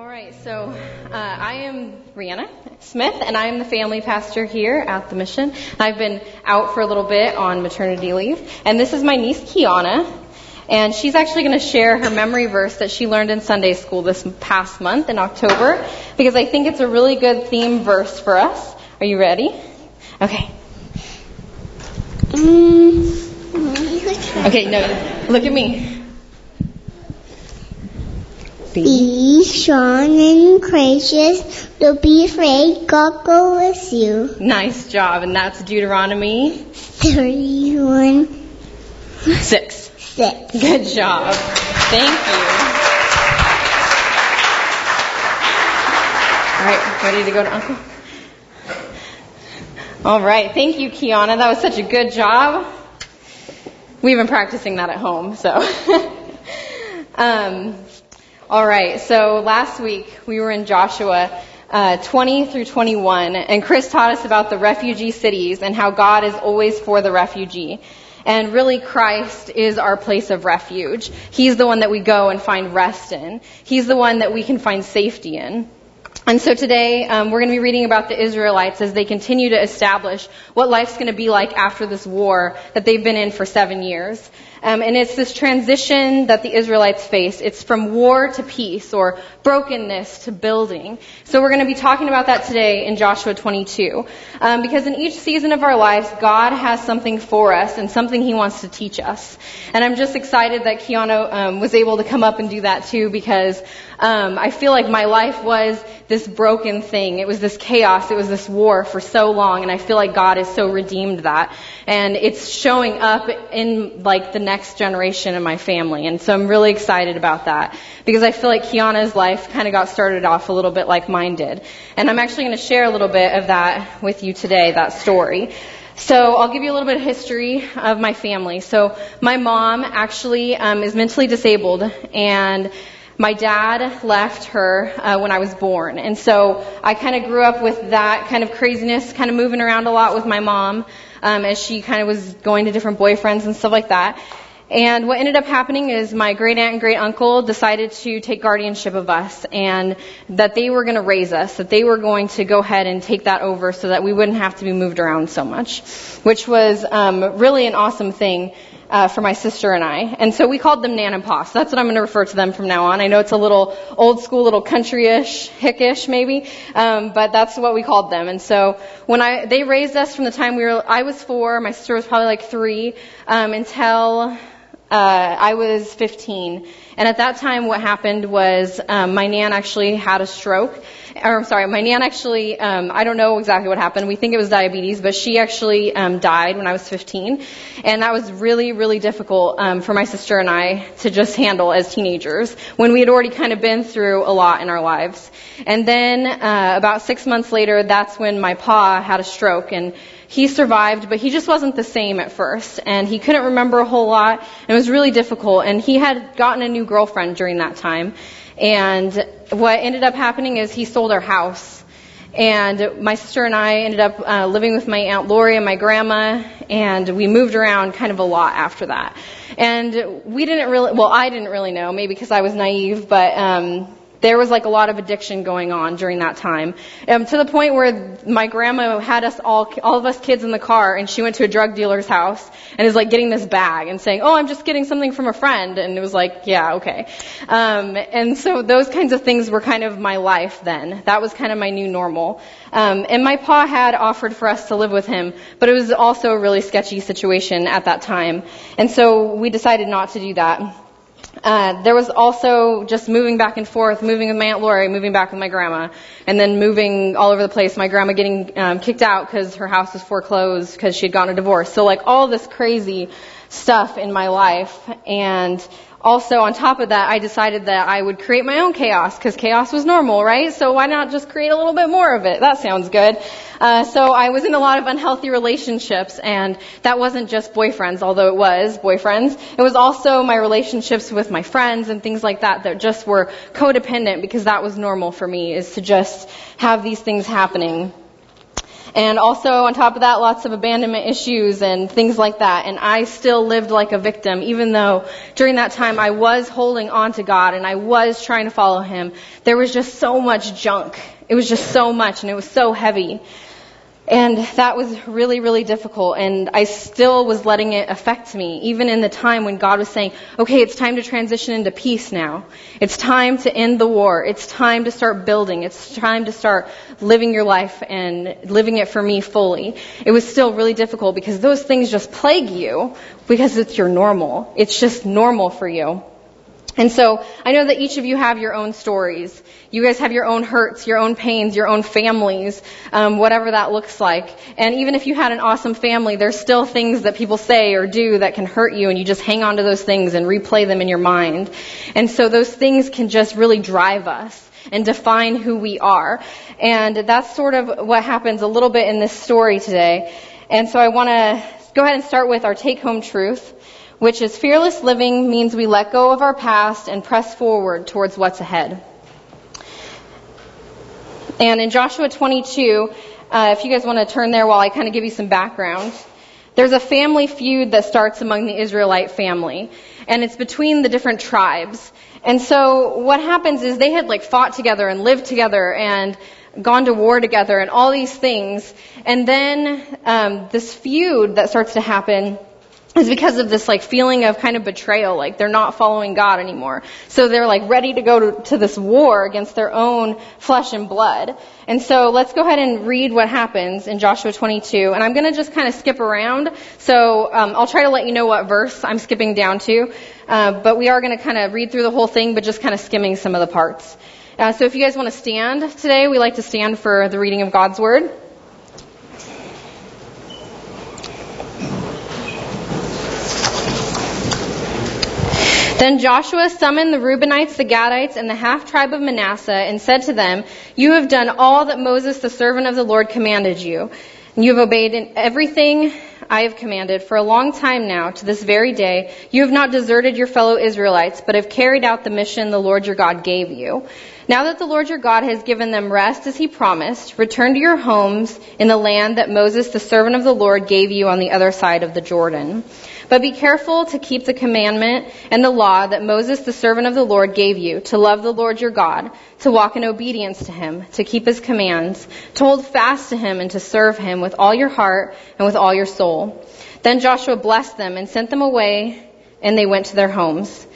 All right, so uh, I am Rihanna Smith, and I am the family pastor here at the mission. I've been out for a little bit on maternity leave, and this is my niece Kiana, and she's actually going to share her memory verse that she learned in Sunday school this past month in October, because I think it's a really good theme verse for us. Are you ready? Okay. Okay, no, look at me. Be strong and courageous. Don't be afraid. God go with you. Nice job, and that's Deuteronomy 31 6. 6. Good job. Thank you. All right, ready to go to Uncle? All right, thank you, Kiana. That was such a good job. We've been practicing that at home, so. um, all right, so last week we were in Joshua uh, 20 through 21, and Chris taught us about the refugee cities and how God is always for the refugee. And really, Christ is our place of refuge. He's the one that we go and find rest in. He's the one that we can find safety in. And so today um, we're going to be reading about the Israelites as they continue to establish what life's going to be like after this war that they've been in for seven years. Um, and it's this transition that the Israelites face. It's from war to peace or brokenness to building. So we're going to be talking about that today in Joshua 22. Um, because in each season of our lives, God has something for us and something He wants to teach us. And I'm just excited that Kiana um, was able to come up and do that too because um, I feel like my life was this broken thing. It was this chaos. It was this war for so long, and I feel like God has so redeemed that, and it's showing up in like the next generation of my family. And so I'm really excited about that because I feel like Kiana's life kind of got started off a little bit like mine did, and I'm actually going to share a little bit of that with you today. That story. So I'll give you a little bit of history of my family. So my mom actually um, is mentally disabled, and my dad left her uh, when I was born, and so I kind of grew up with that kind of craziness, kind of moving around a lot with my mom um, as she kind of was going to different boyfriends and stuff like that. And what ended up happening is my great aunt and great uncle decided to take guardianship of us and that they were going to raise us, that they were going to go ahead and take that over so that we wouldn't have to be moved around so much, which was um, really an awesome thing uh, for my sister and I. And so we called them Nan and Pa. So that's what I'm going to refer to them from now on. I know it's a little old school, little countryish, hickish maybe, um, but that's what we called them. And so when I they raised us from the time we were, I was four, my sister was probably like three, um, until uh, I was 15. And at that time, what happened was um, my nan actually had a stroke. Or I'm sorry, my nan actually, um, I don't know exactly what happened. We think it was diabetes, but she actually um, died when I was 15. And that was really, really difficult um, for my sister and I to just handle as teenagers when we had already kind of been through a lot in our lives. And then uh, about six months later, that's when my pa had a stroke. And he survived, but he just wasn't the same at first. And he couldn't remember a whole lot. And it was really difficult. And he had gotten a new girlfriend during that time. And what ended up happening is he sold our house. And my sister and I ended up uh, living with my Aunt Lori and my grandma, and we moved around kind of a lot after that. And we didn't really, well, I didn't really know, maybe because I was naive, but um, there was like a lot of addiction going on during that time, um, to the point where my grandma had us all, all of us kids in the car, and she went to a drug dealer's house and is like getting this bag and saying, "Oh, I'm just getting something from a friend," and it was like, "Yeah, okay." Um, and so those kinds of things were kind of my life then. That was kind of my new normal. Um, and my pa had offered for us to live with him, but it was also a really sketchy situation at that time, and so we decided not to do that. Uh, there was also just moving back and forth, moving with my aunt Lori, moving back with my grandma, and then moving all over the place. My grandma getting um, kicked out because her house was foreclosed because she had gotten a divorce. So like all this crazy stuff in my life, and also on top of that, I decided that I would create my own chaos because chaos was normal, right? So why not just create a little bit more of it? That sounds good. Uh, so I was in a lot of unhealthy relationships, and that wasn't just boyfriends, although it was boyfriends. It was also my relationships with my friends and things like that that just were codependent because that was normal for me, is to just have these things happening. And also on top of that, lots of abandonment issues and things like that. And I still lived like a victim, even though during that time I was holding on to God and I was trying to follow Him. There was just so much junk. It was just so much and it was so heavy. And that was really, really difficult. And I still was letting it affect me, even in the time when God was saying, okay, it's time to transition into peace now. It's time to end the war. It's time to start building. It's time to start living your life and living it for me fully. It was still really difficult because those things just plague you because it's your normal. It's just normal for you. And so I know that each of you have your own stories. You guys have your own hurts, your own pains, your own families, um, whatever that looks like. And even if you had an awesome family, there's still things that people say or do that can hurt you, and you just hang on to those things and replay them in your mind. And so those things can just really drive us and define who we are. And that's sort of what happens a little bit in this story today. And so I want to go ahead and start with our take home truth which is fearless living means we let go of our past and press forward towards what's ahead. And in Joshua 22, uh, if you guys want to turn there while I kind of give you some background, there's a family feud that starts among the Israelite family, and it's between the different tribes. And so what happens is they had like fought together and lived together and gone to war together and all these things, and then um, this feud that starts to happen is because of this like feeling of kind of betrayal, like they're not following God anymore. So they're like ready to go to, to, this war against their own flesh and blood. And so let's go ahead and read what happens in Joshua 22. And I'm going to just kind of skip around. So um, I'll try to let you know what verse I'm skipping down to. Uh, but we are going to kind of read through the whole thing, but just kind of skimming some of the parts. Uh, so if you guys want to stand today, we like to stand for the reading of God's word. Then Joshua summoned the Reubenites, the Gadites, and the half tribe of Manasseh and said to them, You have done all that Moses, the servant of the Lord, commanded you. And you have obeyed in everything I have commanded for a long time now, to this very day. You have not deserted your fellow Israelites, but have carried out the mission the Lord your God gave you. Now that the Lord your God has given them rest as he promised, return to your homes in the land that Moses, the servant of the Lord, gave you on the other side of the Jordan. But be careful to keep the commandment and the law that Moses, the servant of the Lord, gave you, to love the Lord your God, to walk in obedience to him, to keep his commands, to hold fast to him and to serve him with all your heart and with all your soul. Then Joshua blessed them and sent them away, and they went to their homes.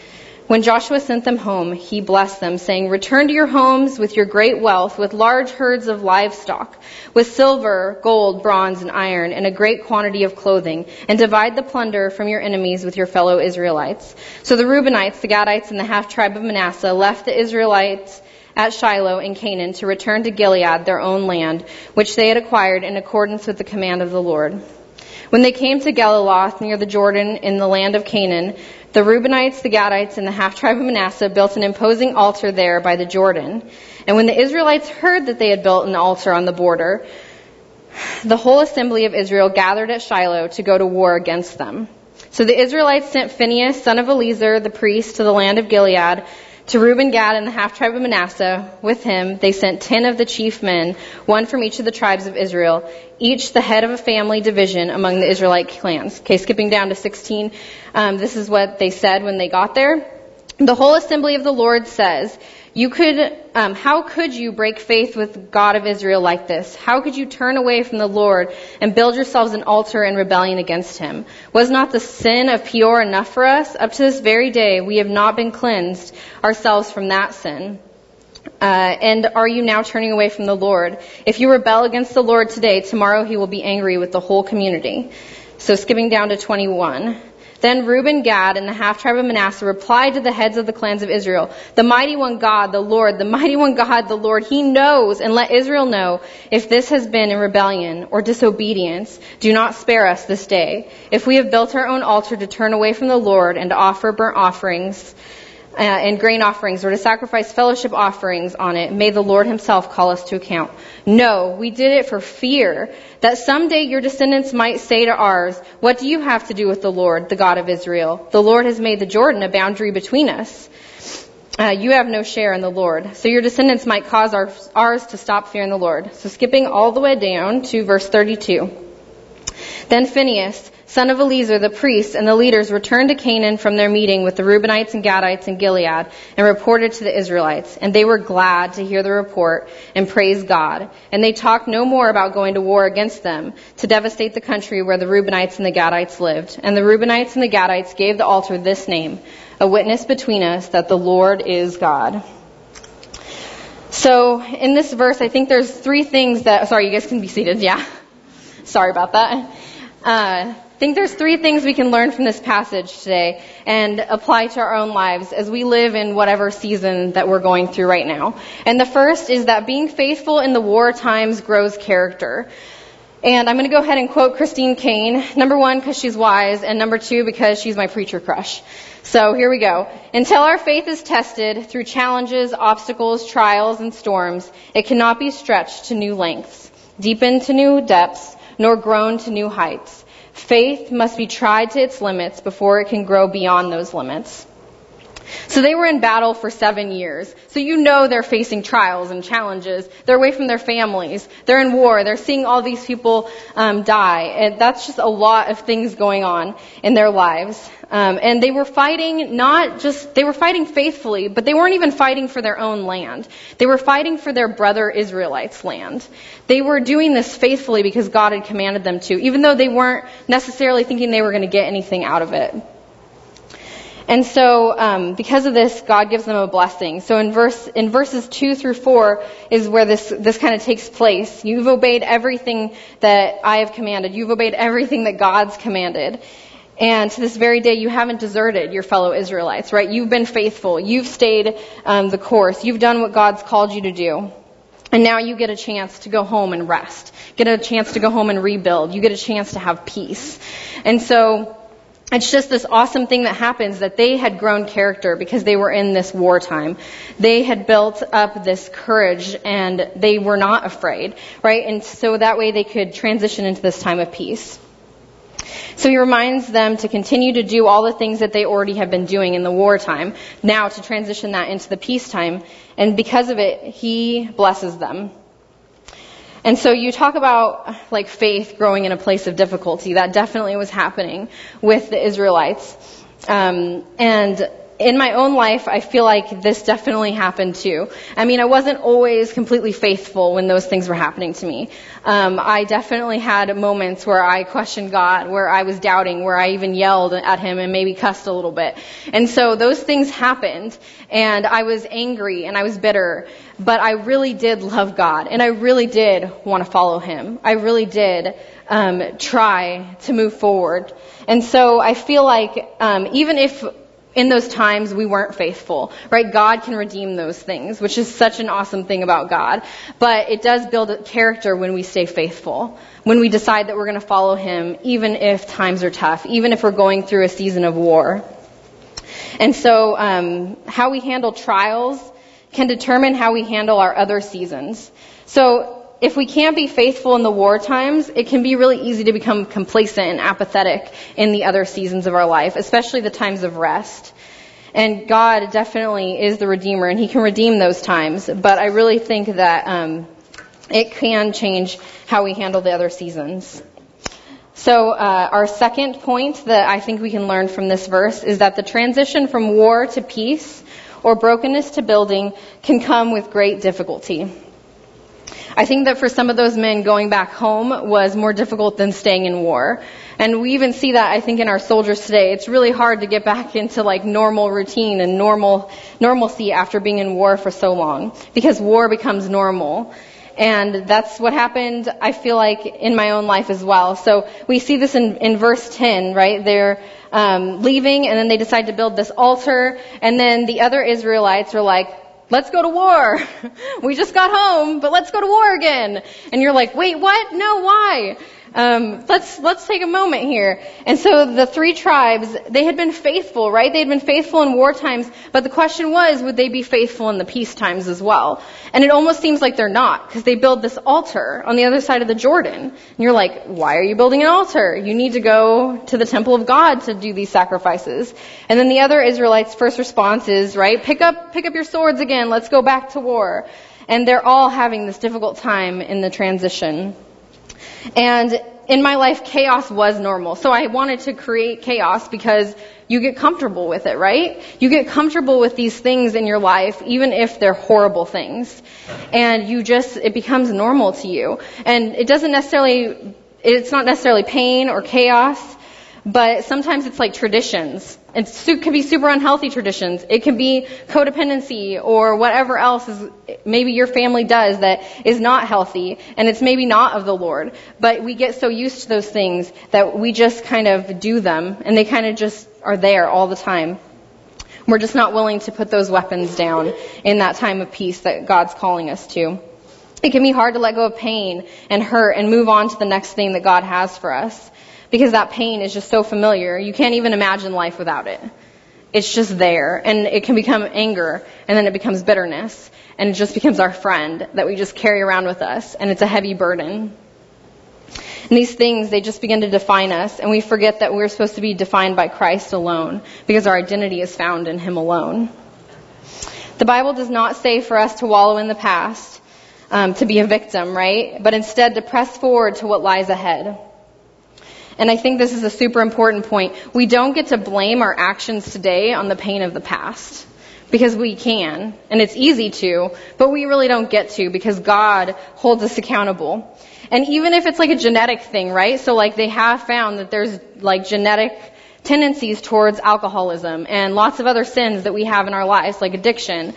When Joshua sent them home, he blessed them, saying, Return to your homes with your great wealth, with large herds of livestock, with silver, gold, bronze, and iron, and a great quantity of clothing, and divide the plunder from your enemies with your fellow Israelites. So the Reubenites, the Gadites, and the half tribe of Manasseh left the Israelites at Shiloh in Canaan to return to Gilead, their own land, which they had acquired in accordance with the command of the Lord. When they came to Geliloth near the Jordan in the land of Canaan, the Reubenites, the Gadites, and the half tribe of Manasseh built an imposing altar there by the Jordan. And when the Israelites heard that they had built an altar on the border, the whole assembly of Israel gathered at Shiloh to go to war against them. So the Israelites sent Phinehas, son of Eleazar, the priest, to the land of Gilead to Reuben, Gad, and the half tribe of Manasseh, with him, they sent ten of the chief men, one from each of the tribes of Israel, each the head of a family division among the Israelite clans. Okay, skipping down to 16. Um, this is what they said when they got there. The whole assembly of the Lord says, you could, um, how could you break faith with God of Israel like this? How could you turn away from the Lord and build yourselves an altar in rebellion against Him? Was not the sin of Peor enough for us? Up to this very day, we have not been cleansed ourselves from that sin. Uh, and are you now turning away from the Lord? If you rebel against the Lord today, tomorrow He will be angry with the whole community. So skipping down to 21. Then Reuben, Gad, and the half tribe of Manasseh replied to the heads of the clans of Israel, The mighty one God, the Lord, the mighty one God, the Lord, He knows, and let Israel know if this has been in rebellion or disobedience. Do not spare us this day. If we have built our own altar to turn away from the Lord and to offer burnt offerings, uh, and grain offerings or to sacrifice fellowship offerings on it, may the Lord himself call us to account. No, we did it for fear that someday your descendants might say to ours, what do you have to do with the Lord, the God of Israel? The Lord has made the Jordan a boundary between us. uh, you have no share in the Lord. So your descendants might cause our, ours to stop fearing the Lord. So skipping all the way down to verse 32. Then Phinehas, son of Eleazar the priest, and the leaders returned to Canaan from their meeting with the Reubenites and Gadites in Gilead and reported to the Israelites. And they were glad to hear the report and praise God. And they talked no more about going to war against them to devastate the country where the Reubenites and the Gadites lived. And the Reubenites and the Gadites gave the altar this name, a witness between us that the Lord is God. So in this verse, I think there's three things that, sorry, you guys can be seated, yeah. Sorry about that. Uh, think there's three things we can learn from this passage today and apply to our own lives as we live in whatever season that we're going through right now. And the first is that being faithful in the war times grows character. And I'm going to go ahead and quote Christine Caine. Number one, because she's wise, and number two, because she's my preacher crush. So here we go. Until our faith is tested through challenges, obstacles, trials, and storms, it cannot be stretched to new lengths, deepened to new depths, nor grown to new heights. Faith must be tried to its limits before it can grow beyond those limits. So they were in battle for seven years. So you know they're facing trials and challenges. They're away from their families. They're in war. They're seeing all these people um, die. And that's just a lot of things going on in their lives. Um, and they were fighting not just, they were fighting faithfully, but they weren't even fighting for their own land. They were fighting for their brother Israelites' land. They were doing this faithfully because God had commanded them to, even though they weren't necessarily thinking they were going to get anything out of it. And so, um, because of this, God gives them a blessing. So in verse in verses two through four is where this this kind of takes place. You've obeyed everything that I have commanded. You've obeyed everything that God's commanded. And to this very day, you haven't deserted your fellow Israelites, right? You've been faithful. You've stayed um, the course. You've done what God's called you to do. And now you get a chance to go home and rest. Get a chance to go home and rebuild. You get a chance to have peace. And so, it's just this awesome thing that happens that they had grown character because they were in this wartime. They had built up this courage and they were not afraid, right? And so that way they could transition into this time of peace. So he reminds them to continue to do all the things that they already have been doing in the wartime, now to transition that into the peacetime. And because of it, he blesses them. And so you talk about like faith growing in a place of difficulty. That definitely was happening with the Israelites. Um, and in my own life, I feel like this definitely happened too. I mean, I wasn't always completely faithful when those things were happening to me. Um, I definitely had moments where I questioned God, where I was doubting, where I even yelled at Him and maybe cussed a little bit. And so those things happened, and I was angry and I was bitter. But I really did love God, and I really did want to follow Him. I really did um, try to move forward. And so I feel like um, even if in those times we weren't faithful, right? God can redeem those things, which is such an awesome thing about God. But it does build a character when we stay faithful, when we decide that we're going to follow Him, even if times are tough, even if we're going through a season of war. And so, um, how we handle trials can determine how we handle our other seasons. So, if we can't be faithful in the war times, it can be really easy to become complacent and apathetic in the other seasons of our life, especially the times of rest. And God definitely is the Redeemer, and He can redeem those times. But I really think that um, it can change how we handle the other seasons. So uh, our second point that I think we can learn from this verse is that the transition from war to peace or brokenness to building can come with great difficulty. I think that for some of those men, going back home was more difficult than staying in war. And we even see that, I think, in our soldiers today. It's really hard to get back into like normal routine and normal, normalcy after being in war for so long. Because war becomes normal. And that's what happened, I feel like, in my own life as well. So we see this in, in verse 10, right? They're um, leaving and then they decide to build this altar. And then the other Israelites are like, let's go to war. we just got home, but let's go to war again. And you're like, wait, what? No, why? Um, let's let's take a moment here. And so the three tribes, they had been faithful, right? They had been faithful in war times, but the question was, would they be faithful in the peace times as well? And it almost seems like they're not, because they build this altar on the other side of the Jordan. And you're like, why are you building an altar? You need to go to the temple of God to do these sacrifices. And then the other Israelites' first response is, right, pick up pick up your swords again. Let's go back to war. And they're all having this difficult time in the transition. And in my life, chaos was normal. So I wanted to create chaos because you get comfortable with it, right? You get comfortable with these things in your life, even if they're horrible things. And you just, it becomes normal to you. And it doesn't necessarily, it's not necessarily pain or chaos, but sometimes it's like traditions. It can be super unhealthy traditions. It can be codependency or whatever else is maybe your family does that is not healthy and it's maybe not of the Lord. But we get so used to those things that we just kind of do them and they kind of just are there all the time. We're just not willing to put those weapons down in that time of peace that God's calling us to. It can be hard to let go of pain and hurt and move on to the next thing that God has for us because that pain is just so familiar. You can't even imagine life without it. It's just there and it can become anger and then it becomes bitterness and it just becomes our friend that we just carry around with us and it's a heavy burden. And these things, they just begin to define us and we forget that we're supposed to be defined by Christ alone because our identity is found in Him alone. The Bible does not say for us to wallow in the past, um, to be a victim, right? But instead to press forward to what lies ahead. And I think this is a super important point. We don't get to blame our actions today on the pain of the past. Because we can, and it's easy to, but we really don't get to because God holds us accountable. And even if it's like a genetic thing, right? So like they have found that there's like genetic tendencies towards alcoholism and lots of other sins that we have in our lives, like addiction.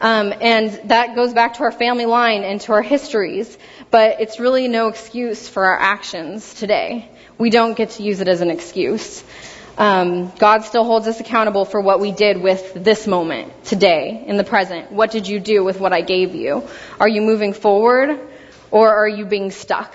Um, and that goes back to our family line and to our histories. But it's really no excuse for our actions today we don't get to use it as an excuse. Um, God still holds us accountable for what we did with this moment, today, in the present. What did you do with what I gave you? Are you moving forward or are you being stuck?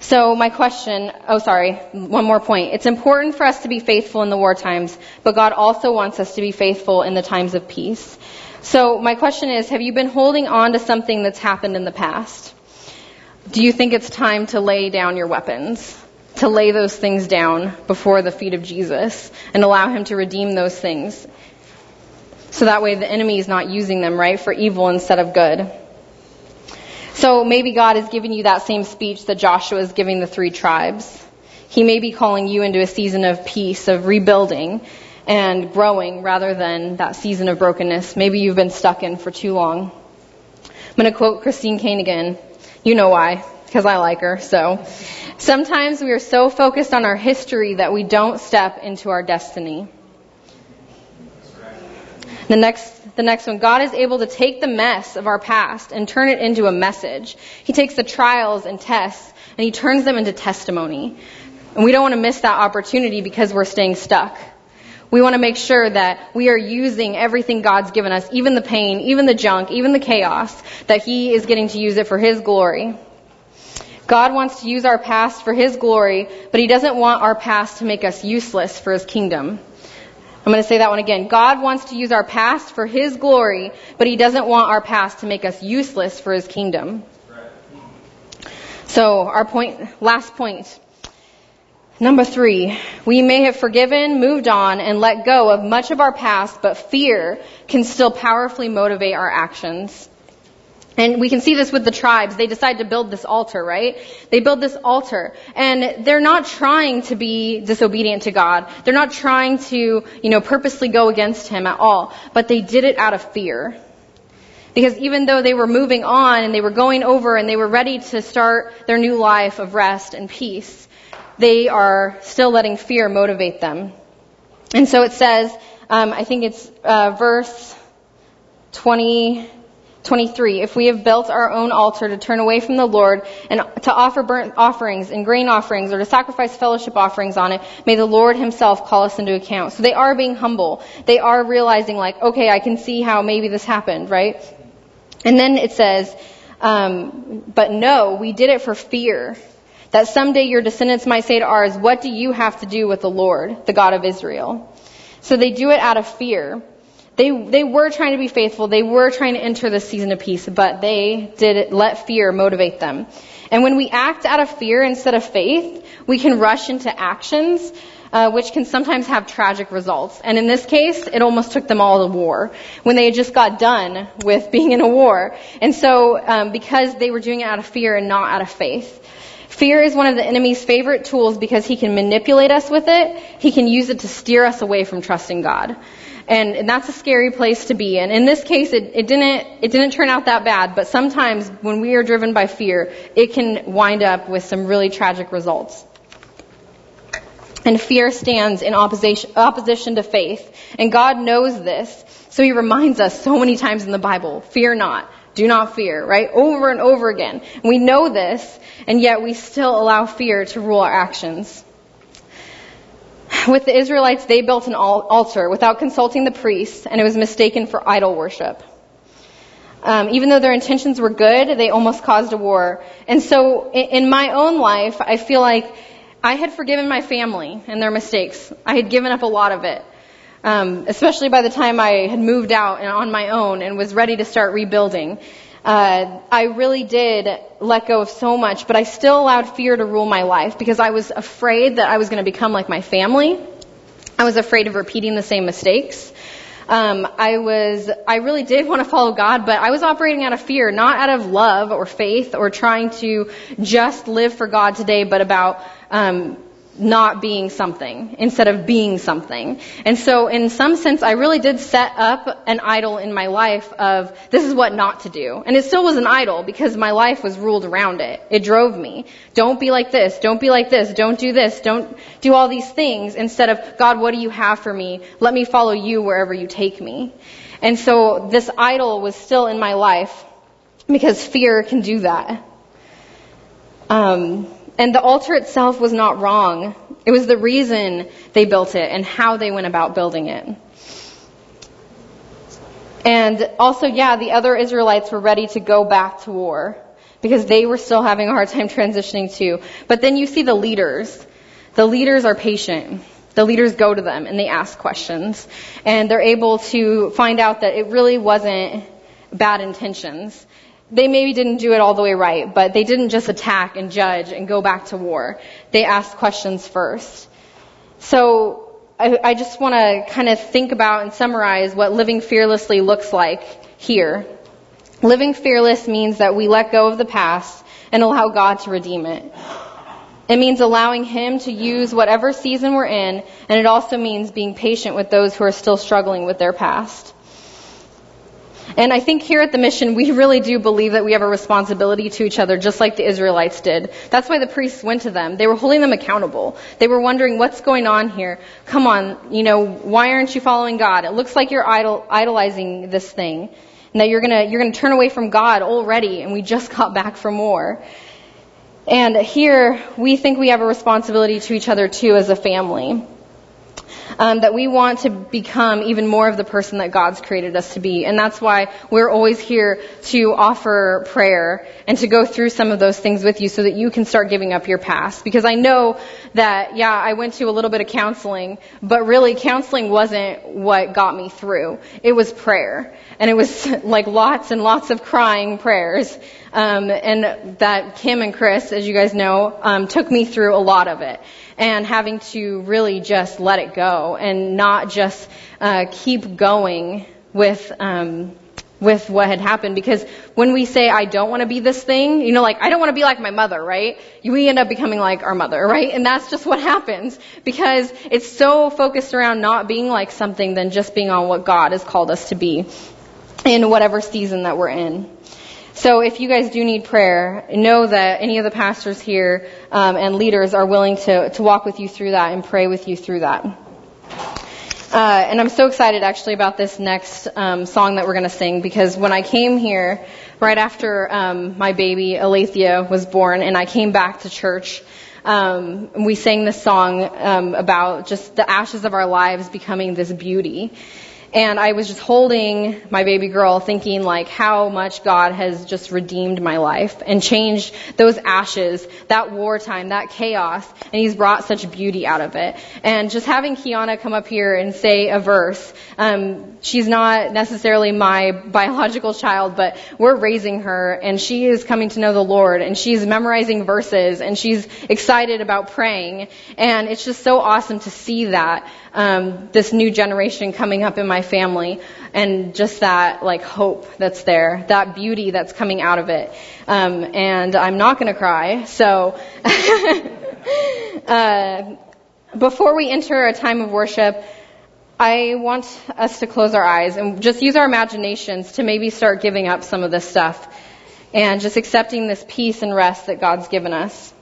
So my question, oh sorry, one more point. It's important for us to be faithful in the war times, but God also wants us to be faithful in the times of peace. So my question is, have you been holding on to something that's happened in the past? Do you think it's time to lay down your weapons? To lay those things down before the feet of Jesus and allow Him to redeem those things? So that way the enemy is not using them, right, for evil instead of good. So maybe God is giving you that same speech that Joshua is giving the three tribes. He may be calling you into a season of peace, of rebuilding and growing rather than that season of brokenness maybe you've been stuck in for too long. I'm going to quote Christine Caine again. You know why, because I like her. So sometimes we are so focused on our history that we don't step into our destiny. The next, the next one, God is able to take the mess of our past and turn it into a message. He takes the trials and tests and he turns them into testimony. And we don't want to miss that opportunity because we're staying stuck. We want to make sure that we are using everything God's given us, even the pain, even the junk, even the chaos, that He is getting to use it for His glory. God wants to use our past for His glory, but He doesn't want our past to make us useless for His kingdom. I'm going to say that one again. God wants to use our past for His glory, but He doesn't want our past to make us useless for His kingdom. So, our point, last point. Number three, we may have forgiven, moved on, and let go of much of our past, but fear can still powerfully motivate our actions. And we can see this with the tribes. They decide to build this altar, right? They build this altar. And they're not trying to be disobedient to God. They're not trying to, you know, purposely go against Him at all. But they did it out of fear. Because even though they were moving on and they were going over and they were ready to start their new life of rest and peace, they are still letting fear motivate them. And so it says, um, I think it's uh, verse 20, 23. If we have built our own altar to turn away from the Lord and to offer burnt offerings and grain offerings or to sacrifice fellowship offerings on it, may the Lord himself call us into account. So they are being humble. They are realizing like, okay, I can see how maybe this happened, right? And then it says, Um, but no, we did it for fear. That someday your descendants might say to ours, What do you have to do with the Lord, the God of Israel? So they do it out of fear. They, they were trying to be faithful. They were trying to enter the season of peace, but they did let fear motivate them. And when we act out of fear instead of faith, we can rush into actions uh, which can sometimes have tragic results. And in this case, it almost took them all to war when they had just got done with being in a war. And so, um, because they were doing it out of fear and not out of faith. Fear is one of the enemy's favorite tools because he can manipulate us with it. He can use it to steer us away from trusting God. And, and that's a scary place to be. And in this case, it, it didn't, it didn't turn out that bad, but sometimes when we are driven by fear, it can wind up with some really tragic results. And fear stands in opposition, opposition to faith. And God knows this. So he reminds us so many times in the Bible, fear not. Do not fear, right? Over and over again. We know this, and yet we still allow fear to rule our actions. With the Israelites, they built an altar without consulting the priests, and it was mistaken for idol worship. Um, even though their intentions were good, they almost caused a war. And so, in, in my own life, I feel like I had forgiven my family and their mistakes. I had given up a lot of it. Um, especially by the time I had moved out and on my own and was ready to start rebuilding. Uh, I really did let go of so much, but I still allowed fear to rule my life because I was afraid that I was going to become like my family. I was afraid of repeating the same mistakes. Um, I was, I really did want to follow God, but I was operating out of fear, not out of love or faith or trying to just live for God today, but about um, not being something instead of being something. And so in some sense, I really did set up an idol in my life of this is what not to do. And it still was an idol because my life was ruled around it. It drove me. Don't be like this. Don't be like this. Don't do this. Don't do all these things instead of God, what do you have for me? Let me follow you wherever you take me. And so this idol was still in my life because fear can do that. Um, and the altar itself was not wrong. It was the reason they built it and how they went about building it. And also, yeah, the other Israelites were ready to go back to war because they were still having a hard time transitioning too. But then you see the leaders. The leaders are patient. The leaders go to them and they ask questions. And they're able to find out that it really wasn't bad intentions they maybe didn't do it all the way right, but they didn't just attack and judge and go back to war. They asked questions first. So I, I just want to kind of think about and summarize what living fearlessly looks like here. Living fearless means that we let go of the past and allow God to redeem it. It means allowing Him to use whatever season we're in, and it also means being patient with those who are still struggling with their past. And I think here at the mission, we really do believe that we have a responsibility to each other, just like the Israelites did. That's why the priests went to them. They were holding them accountable. They were wondering, what's going on here? Come on, you know, why aren't you following God? It looks like you're idol, idolizing this thing. And that you're gonna, you're gonna turn away from God already, and we just got back from war. And here, we think we have a responsibility to each other too as a family um, that we want to become even more of the person that God's created us to be. And that's why we're always here to offer prayer and to go through some of those things with you so that you can start giving up your past. Because I know that, yeah, I went to a little bit of counseling, but really counseling wasn't what got me through. It was prayer. And it was like lots and lots of crying prayers. Um, and that Kim and Chris, as you guys know, um, took me through a lot of it and having to really just let it go and not just uh, keep going with um, with what had happened because when we say I don't want to be this thing, you know, like I don't want to be like my mother, right? We end up becoming like our mother, right? And that's just what happens because it's so focused around not being like something than just being on what God has called us to be in whatever season that we're in. So if you guys do need prayer, know that any of the pastors here um, and leaders are willing to, to walk with you through that and pray with you through that. Uh, and I'm so excited actually about this next um, song that we're going to sing because when I came here, right after um, my baby Alethea was born, and I came back to church, um, we sang this song um, about just the ashes of our lives becoming this beauty. And I was just holding my baby girl thinking like how much God has just redeemed my life and changed those ashes, that wartime, that chaos, and He's brought such beauty out of it. And just having Kiana come up here and say a verse, um, she's not necessarily my biological child, but we're raising her and she is coming to know the Lord and she's memorizing verses and she's excited about praying. And it's just so awesome to see that, um, this new generation coming up in my family and just that like hope that's there, that beauty that's coming out of it. Um, and I'm not going to cry. So, uh, before we enter a time of worship, I want us to close our eyes and just use our imaginations to maybe start giving up some of this stuff and just accepting this peace and rest that God's given us.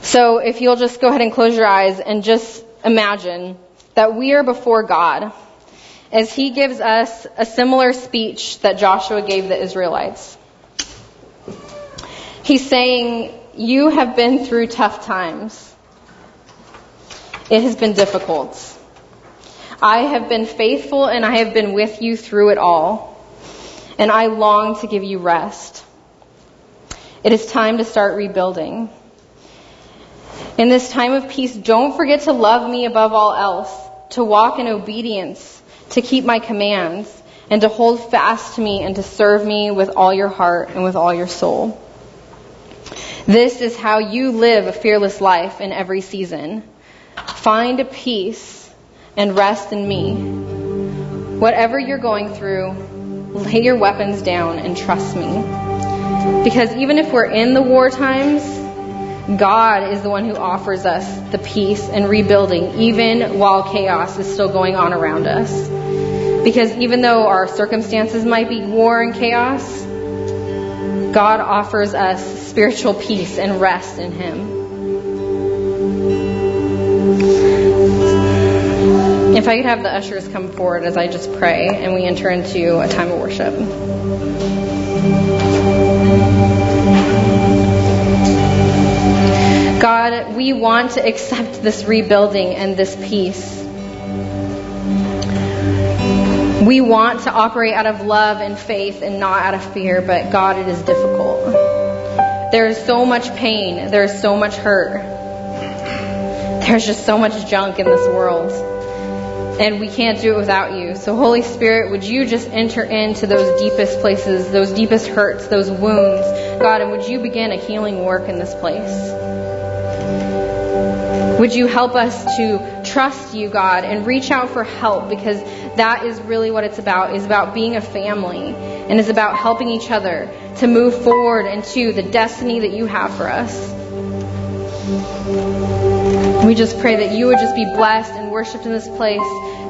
So if you'll just go ahead and close your eyes and just imagine that we are before God as He gives us a similar speech that Joshua gave the Israelites. He's saying, You have been through tough times. It has been difficult. I have been faithful and I have been with you through it all. And I long to give you rest. It is time to start rebuilding. In this time of peace, don't forget to love me above all else, to walk in obedience, to keep my commands, and to hold fast to me and to serve me with all your heart and with all your soul. This is how you live a fearless life in every season. Find a peace and rest in me. Whatever you're going through, lay your weapons down and trust me. Because even if we're in the war times, God is the one who offers us the peace and rebuilding, even while chaos is still going on around us. Because even though our circumstances might be war and chaos, God offers us spiritual peace and rest in Him. If I could have the ushers come forward as I just pray and we enter into a time of worship. God, we want to accept this rebuilding and this peace. We want to operate out of love and faith and not out of fear, but God, it is difficult. There is so much pain. There is so much hurt. There's just so much junk in this world. And we can't do it without you. So, Holy Spirit, would you just enter into those deepest places, those deepest hurts, those wounds, God, and would you begin a healing work in this place? Would you help us to trust you, God, and reach out for help because that is really what it's about, is about being a family and is about helping each other to move forward into the destiny that you have for us. We just pray that you would just be blessed and worshiped in this place,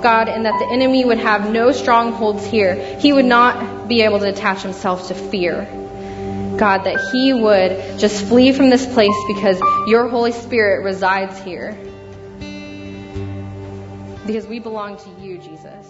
God, and that the enemy would have no strongholds here. He would not be able to attach himself to fear. God, that he would just flee from this place because your Holy Spirit resides here. Because we belong to you, Jesus.